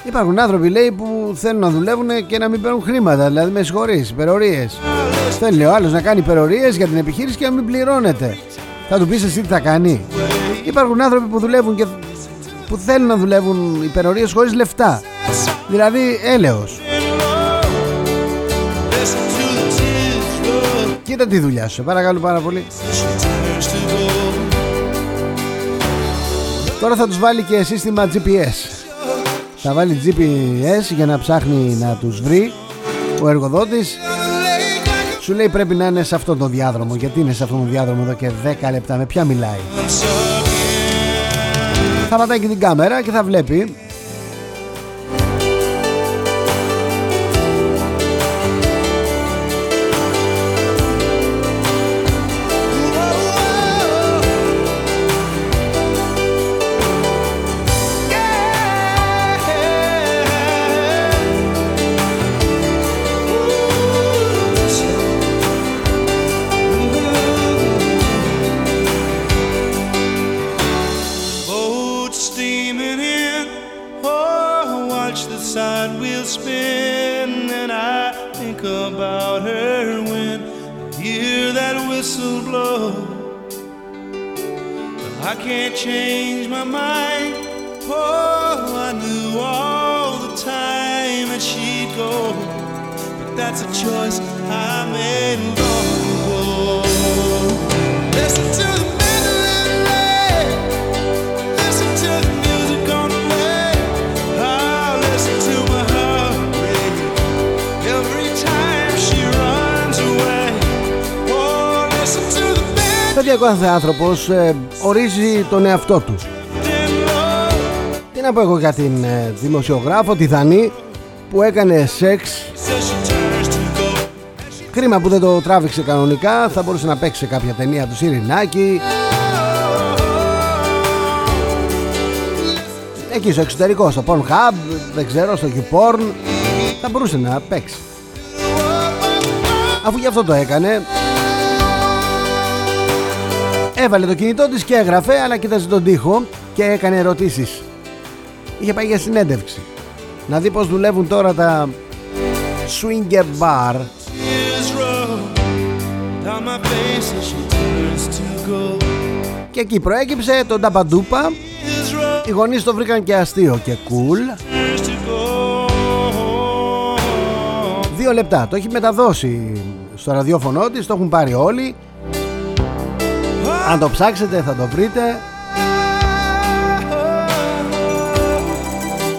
Υπάρχουν άνθρωποι λέει που θέλουν να δουλεύουν και να μην παίρνουν χρήματα, δηλαδή με συγχωρείς, υπερορίες. Θέλει ο άλλος να κάνει υπερορίες για την επιχείρηση και να μην πληρώνεται. Θα του πεις εσύ τι θα κάνει. Υπάρχουν άνθρωποι που δουλεύουν και που θέλουν να δουλεύουν υπερορίες χωρίς λεφτά. Δηλαδή έλεος. Listen to the tears roll. Κοίτα τη δουλειά σου, σε παρακαλώ πάρα πολύ. She turns to gold. Τώρα θα τους βάλει και σύστημα GPS Θα βάλει GPS για να ψάχνει να τους βρει Ο εργοδότης. Lay back, Σου λέει πρέπει να είναι σε αυτόν τον διάδρομο. Γιατί είναι σε αυτόν τον διάδρομο εδώ και 10 λεπτά Με ποια μιλάει. I'm sucking. Θα πατάει και την κάμερα και θα βλέπει I can't change my mind. Oh, I knew all the time that she'd go. But that's a choice band Παιδιά ο κάθε άνθρωπος ε, ορίζει τον εαυτό του in love. Τι να πω εγώ για την ε, δημοσιογράφο, τη Δανή Που έκανε σεξ Says she turns to gold. Κρίμα που δεν το τράβηξε κανονικά Θα μπορούσε να παίξει σε κάποια ταινία του Σιρινάκη Εκεί στο εξωτερικό, στο Pornhub, δεν ξέρω, στο YouPorn Θα μπορούσε να παίξει Αφού γι' αυτό το έκανε Έβαλε το κινητό της και έγραφε αλλά κοίταζε τον τοίχο και έκανε ερωτήσεις. Είχε πάει για συνέντευξη. Να δει πως δουλεύουν τώρα τα swinger bar Tears roll down my face as she turns to go. και εκεί προέκυψε το νταπαντούπα. Tears roll Οι γονείς το βρήκαν και αστείο και cool. turns to go. Δύο λεπτά. Το έχει μεταδώσει στο ραδιόφωνο της, το έχουν πάρει όλοι. Αν το ψάξετε θα το βρείτε.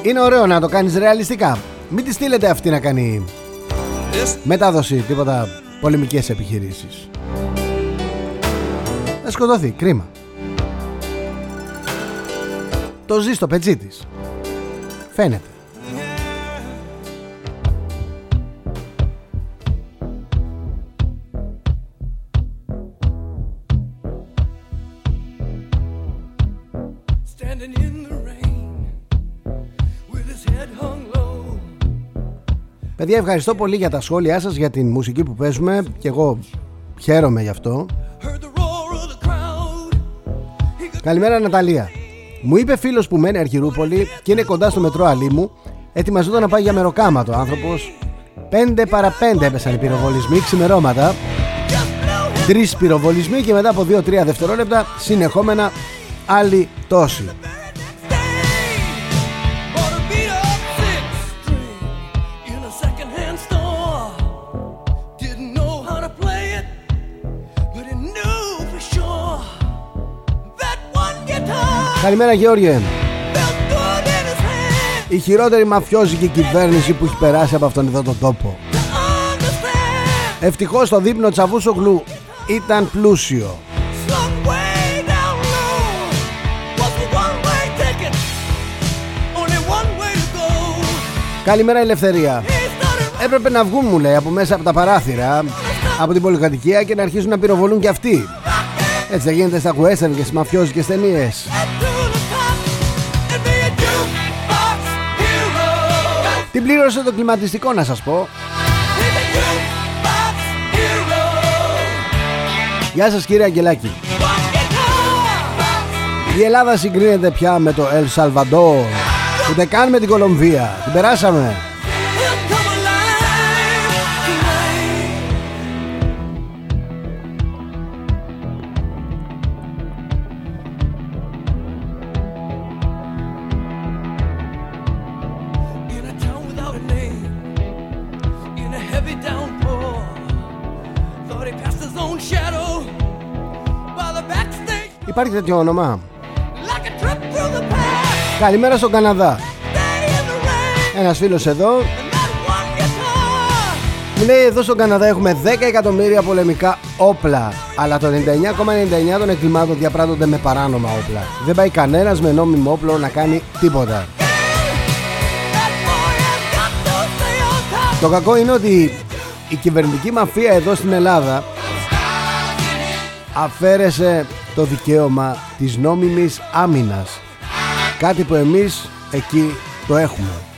Είναι ωραίο να το κάνεις ρεαλιστικά. Μην τη στείλετε αυτή να κάνει This μετάδοση, τίποτα πολεμικές επιχειρήσεις. Θα σκοτωθεί, κρίμα. Το ζει στο πετσί της. Φαίνεται. Παιδιά, ευχαριστώ πολύ για τα σχόλιά σας, για την μουσική που παίζουμε και εγώ χαίρομαι γι' αυτό. Heard the roar of the crowd. He could Καλημέρα Ναταλία. Μου είπε φίλος που μένει Αρχιρούπολη και είναι κοντά στο μετρό Αλήμου, ετοιμαζόταν να πάει για μεροκάματο. Άνθρωπος 5 παρα 5 έπεσαν οι πυροβολισμοί ξημερώματα. just blow his Τρεις πυροβολισμοί και μετά από 2-3 δευτερόλεπτα συνεχόμενα άλλοι τόσοι. Καλημέρα Γεώργιε. felt good in his hand. Η χειρότερη μαφιόζικη κυβέρνηση που έχει περάσει από αυτόν εδώ τον τόπο. To understand, Ευτυχώς το δείπνο Τσαβούσογλου ήταν πλούσιο. slung way down low was the one-way ticket. Only one way to go. Καλημέρα Ελευθερία. He started Έπρεπε να βγουν μου λέει από μέσα από τα παράθυρα από την πολυκατοικία και να αρχίσουν να πυροβολούν και αυτοί. Έτσι δεν γίνεται στα western και στις μαφιόζικες ταινίες. Την πλήρωσε το κλιματιστικό να σας πω. He's a jukebox hero. Γεια σας κύριε Αγγελάκη. One guitar. Η Ελλάδα συγκρίνεται πια με το El Salvador. Ούτε καν με την Κολομβία. Την περάσαμε. Υπάρχει τέτοιο όνομα; like a trip through the past. Καλημέρα στον Καναδά. Day in the rain, Ένας φίλος εδώ and that one guitar. μου λέει εδώ στον Καναδά έχουμε 10 εκατομμύρια πολεμικά όπλα αλλά το 99,99 των εγκλημάτων διαπράττονται με παράνομα όπλα. Δεν πάει κανένας με νόμιμο όπλο να κάνει τίποτα. That boy has got to stay on top. Το κακό είναι ότι η κυβερνητική μαφία εδώ στην Ελλάδα αφαίρεσε το δικαίωμα της νόμιμης άμυνας. Κάτι που εμείς εκεί το έχουμε.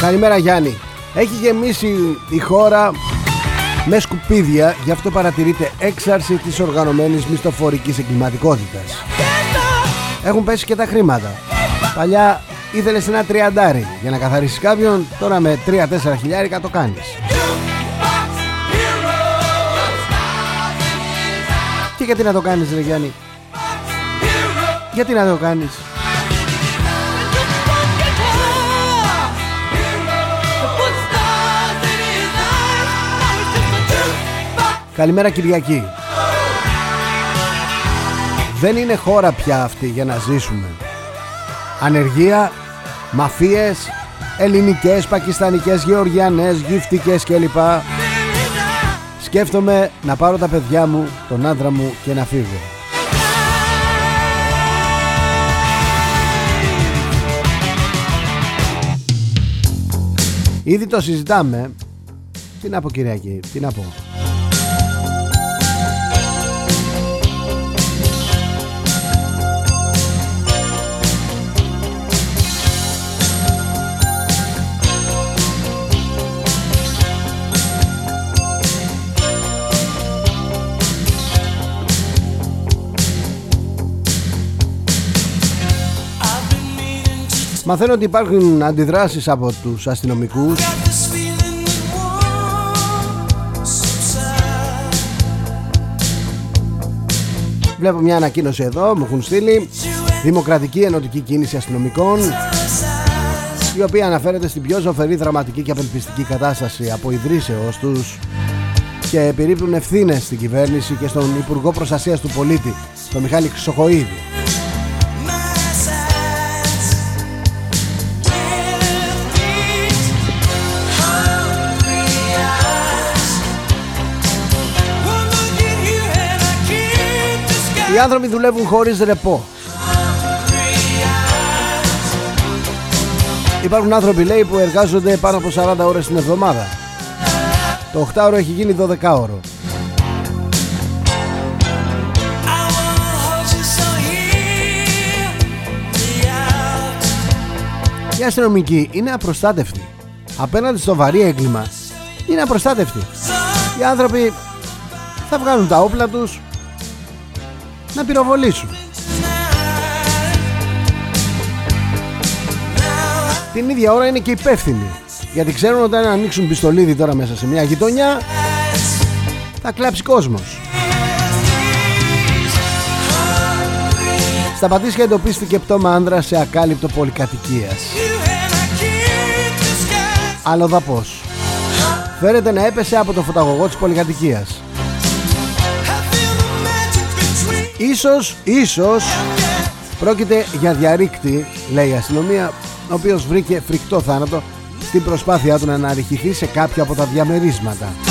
Καλημέρα Γιάννη. Έχει γεμίσει η χώρα με σκουπίδια, γι' αυτό παρατηρείται έξαρση της οργανωμένης μισθοφορικής εγκληματικότητας. Έχουν πέσει και τα χρήματα. Παλιά ήθελες ένα τριαντάρι για να καθαρίσεις κάποιον, τώρα με 3-4 χιλιάρικα το κάνεις. Και γιατί να το κάνεις ρε Γιάννη, γιατί να το κάνεις; Καλημέρα Κυριακή. Δεν είναι χώρα πια αυτή για να ζήσουμε. Ανεργία, μαφίες, ελληνικές, πακιστανικές, γεωργιανές, γυφτικές κλπ. Σκέφτομαι να πάρω τα παιδιά μου, τον άντρα μου και να φύγω. Ήδη το συζητάμε. Τι να πω Κυριακή, τι να πω. Μαθαίνω ότι υπάρχουν αντιδράσεις από τους αστυνομικούς got this feeling that won't subside. Βλέπω μια ανακοίνωση εδώ, μου έχουν στείλει Δημοκρατική Ενωτική Κίνηση Αστυνομικών η οποία αναφέρεται στην πιο ζωφερή δραματική και απελπιστική κατάσταση από ιδρύσεώς τους και επιρρύπτουν ευθύνες στην κυβέρνηση και στον Υπουργό Προστασίας του Πολίτη, τον Μιχάλη Χρυσοχοίδη. Οι άνθρωποι δουλεύουν χωρίς ρεπό. Υπάρχουν άνθρωποι λέει που εργάζονται πάνω από 40 ώρες την εβδομάδα. Το 8ωρο έχει γίνει 12ωρο. Οι αστυνομικοί είναι απροστάτευτοι. Απέναντι στο βαρύ έγκλημα είναι απροστάτευτοι. Οι άνθρωποι θα βγάλουν τα όπλα τους να πυροβολήσουν. Την ίδια ώρα είναι και υπεύθυνοι. Γιατί ξέρουν ότι αν ανοίξουν πιστολίδι τώρα μέσα σε μια γειτονιά θα κλάψει κόσμος. Στα Πατήσια εντοπίστηκε πτώμα άνδρα σε ακάλυπτο πολυκατοικίας. Αλλοδαπός. Φέρεται να έπεσε από το φωταγωγό της πολυκατοικίας. Ίσως, ίσως πρόκειται για διαρρήκτη, λέει η αστυνομία, ο οποίος βρήκε φρικτό θάνατο στην προσπάθειά του να αναρριχηθεί σε κάποιο από τα διαμερίσματα.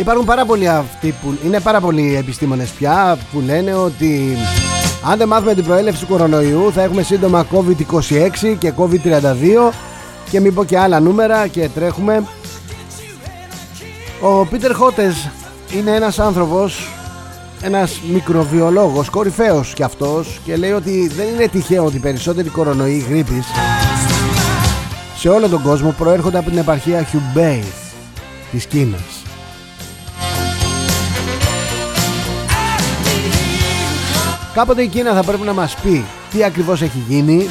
Υπάρχουν πάρα πολλοί αυτοί που είναι πάρα πολλοί επιστήμονες πια που λένε ότι αν δεν μάθουμε την προέλευση του κορονοϊού θα έχουμε σύντομα COVID-26 και COVID-32 και μην πω και άλλα νούμερα και τρέχουμε. Ο Πίτερ Χότες είναι ένας άνθρωπος, ένας μικροβιολόγος, κορυφαίος κι αυτός και λέει ότι δεν είναι τυχαίο ότι οι περισσότεροι κορονοϊοί γρήπης σε όλο τον κόσμο προέρχονται από την επαρχία Hubei της Κίνας. Κάποτε η Κίνα θα πρέπει να μας πει τι ακριβώς έχει γίνει.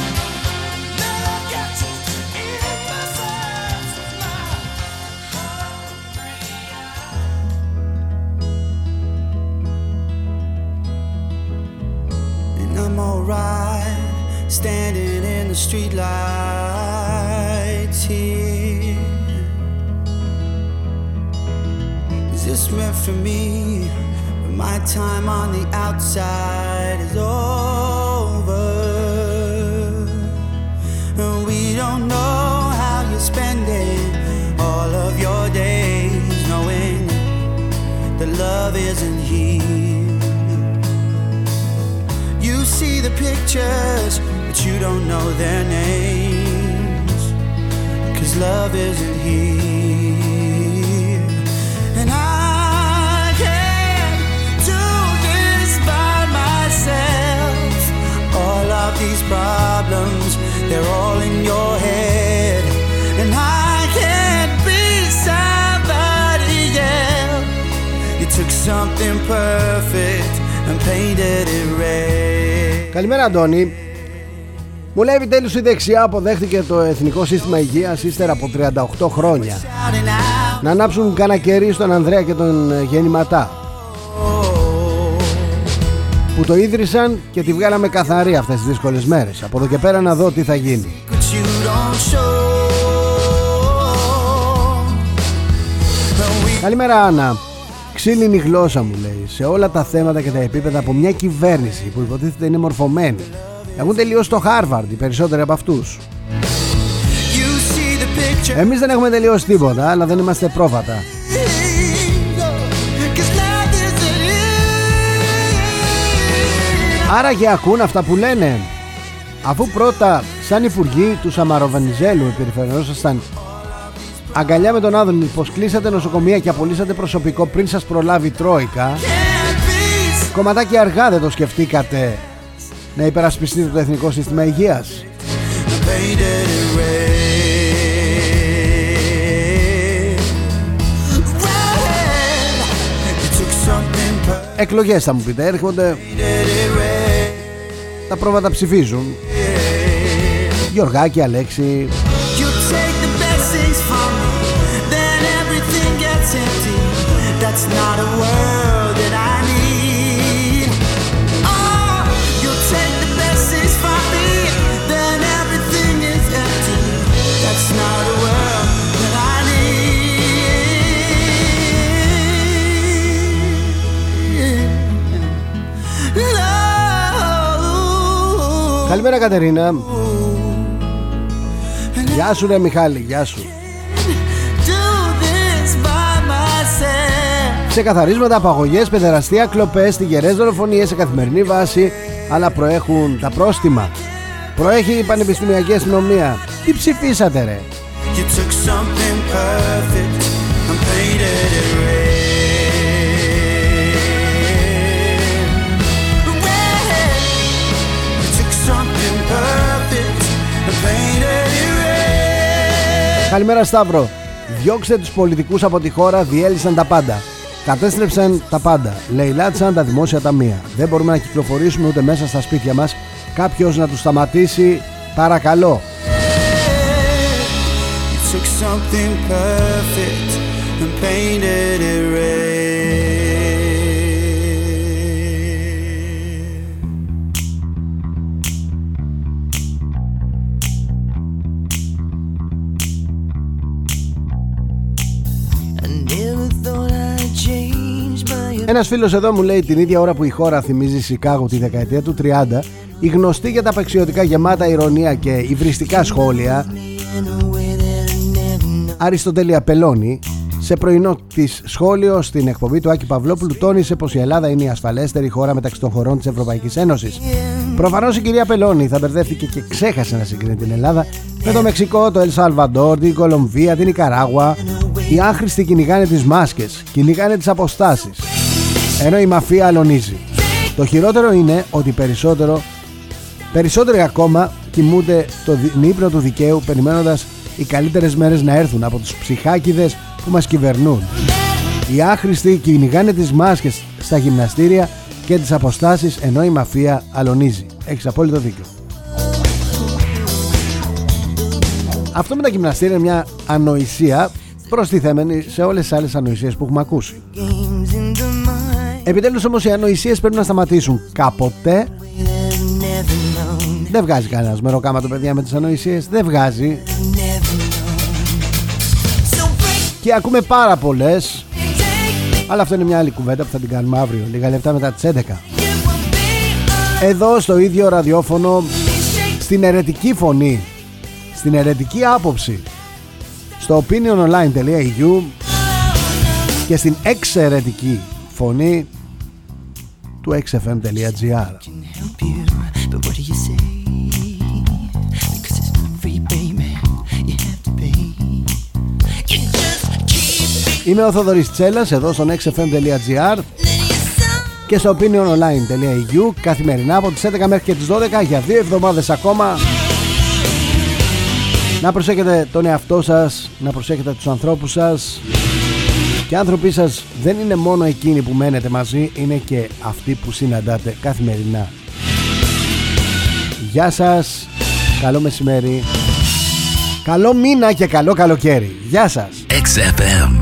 My time on the outside is over. And we don't know how you're spending all of your days, knowing that love isn't here. You see the pictures, but you don't know their names. Cause love isn't here. All of these problems, they're all in your head. And I can't be somebody else. You took something perfect and painted it red. Καλημέρα Αντώνη Μου λέει επιτέλους η δεξιά αποδέχτηκε το Εθνικό Σύστημα Υγείας ύστερα από 38 χρόνια. Να ανάψουν κανένα κερί στον Ανδρέα και τον ε, Γεννηματά. Που το ίδρυσαν και τη βγάλαμε καθαρή αυτές τις δύσκολες μέρες. Από εδώ και πέρα να δω τι θα γίνει. Καλημέρα Άννα. Ξύλινη γλώσσα μου λέει σε όλα τα θέματα και τα επίπεδα από μια κυβέρνηση που υποτίθεται είναι μορφωμένη. Έχουν τελειώσει το Harvard οι περισσότεροι από αυτούς. Εμείς δεν έχουμε τελειώσει τίποτα, αλλά δεν είμαστε πρόβατα. Άρα και ακούν αυτά που λένε. Αφού πρώτα, σαν υπουργοί του Σαμαροβενιζέλου, επιρρεφερνόσασταν αγκαλιά με τον Άδωνη πως κλείσατε νοσοκομεία και απολύσατε προσωπικό πριν σας προλάβει η Τρόικα, κομματάκι αργά δεν το σκεφτήκατε να υπερασπιστείτε το Εθνικό Σύστημα Υγείας. Εκλογές θα μου πείτε, έρχονται τα πρόβατα ψηφίζουν. Γιωργάκη, Αλέξη. That's not a world Καλημέρα Κατερίνα Γεια σου ρε Μιχάλη, γεια σου Do this by myself. Ξεκαθαρίσματα, απαγωγές, παιδεραστία, κλοπές, τυγερές δολοφονίες σε καθημερινή βάση αλλά προέχουν τα πρόστιμα Προέχει η Πανεπιστημιακή Αστυνομία Τι ψηφίσατε ρε; You took something perfect and painted it red. Καλημέρα Σταύρο. Διώξτε τους πολιτικούς από τη χώρα, διέλυσαν τα πάντα. Κατέστρεψαν τα πάντα. Λαιλάτισαν τα δημόσια ταμεία. Δεν μπορούμε να κυκλοφορήσουμε ούτε μέσα στα σπίτια μας. Κάποιος να τους σταματήσει Παρακαλώ. You took something perfect and painted it red. Change my Ένας φίλος εδώ μου λέει την ίδια ώρα που η χώρα θυμίζει Σικάγο τη δεκαετία του 30 η γνωστή για τα απαξιωτικά γεμάτα ηρωνία και υβριστικά σχόλια in a way that I never know. Αριστοτέλη Απελώνη σε πρωινό της σχόλιο στην εκπομπή του Άκη Παυλόπουλου τόνισε πως η Ελλάδα είναι η ασφαλέστερη χώρα μεταξύ των χωρών της Ευρωπαϊκής Ένωσης. Προφανώς η κυρία Πελώνη θα μπερδεύτηκε και ξέχασε να συγκρίνει την Ελλάδα με το Μεξικό, το Ελ Σαλβαντόρ, την Κολομβία, την Ικαράγουα. Οι άχρηστοι κυνηγάνε τις μάσκες, κυνηγάνε τις αποστάσεις. Ενώ η μαφία αλωνίζει. Το χειρότερο είναι ότι περισσότερο, περισσότεροι ακόμα κοιμούνται το δι- την ύπνο του δικαίου περιμένοντας οι καλύτερες μέρες να έρθουν από τους ψυχάκιδες που μας κυβερνούν. Οι άχρηστοι κυνηγάνε τις μάσκες στα γυμναστήρια και τις αποστάσεις ενώ η μαφία αλωνίζει. Έχεις απόλυτο δίκιο. Αυτό με τα γυμναστήρια είναι μια ανοησία προστιθέμενη σε όλες τις άλλες ανοησίες που έχουμε ακούσει. Επιτέλους όμως οι ανοησίες πρέπει να σταματήσουν κάποτε that I've never known. Δεν βγάζει κανένας μεροκάμα το παιδιά με τις ανοησίες Δεν βγάζει Never known. So break, Και ακούμε πάρα πολλές take me, Αλλά αυτό είναι μια άλλη κουβέντα που θα την κάνουμε αύριο Λίγα λεπτά μετά τις 11 you will be Εδώ στο ίδιο ραδιόφωνο shake. Στην ερετική φωνή Στην ερετική άποψη Στο opiniononline.eu Και στην εξαιρετική φωνή Του xfm.gr can help you, but what do you say? Because it's not free, baby. You have to pay. You just keep Είμαι ο Θοδωρής Τσέλας εδώ στο xfm.gr letting yourself και στο opiniononline.eu καθημερινά από τις 11 μέχρι και τις 12 για δύο εβδομάδες ακόμα να προσέχετε τον εαυτό σας να προσέχετε τους ανθρώπους σας και οι άνθρωποι σας δεν είναι μόνο εκείνοι που μένετε μαζί είναι και αυτοί που συναντάτε καθημερινά Γεια σας Καλό μεσημέρι. Καλό μήνα και καλό καλοκαίρι. Γεια σας. XFM.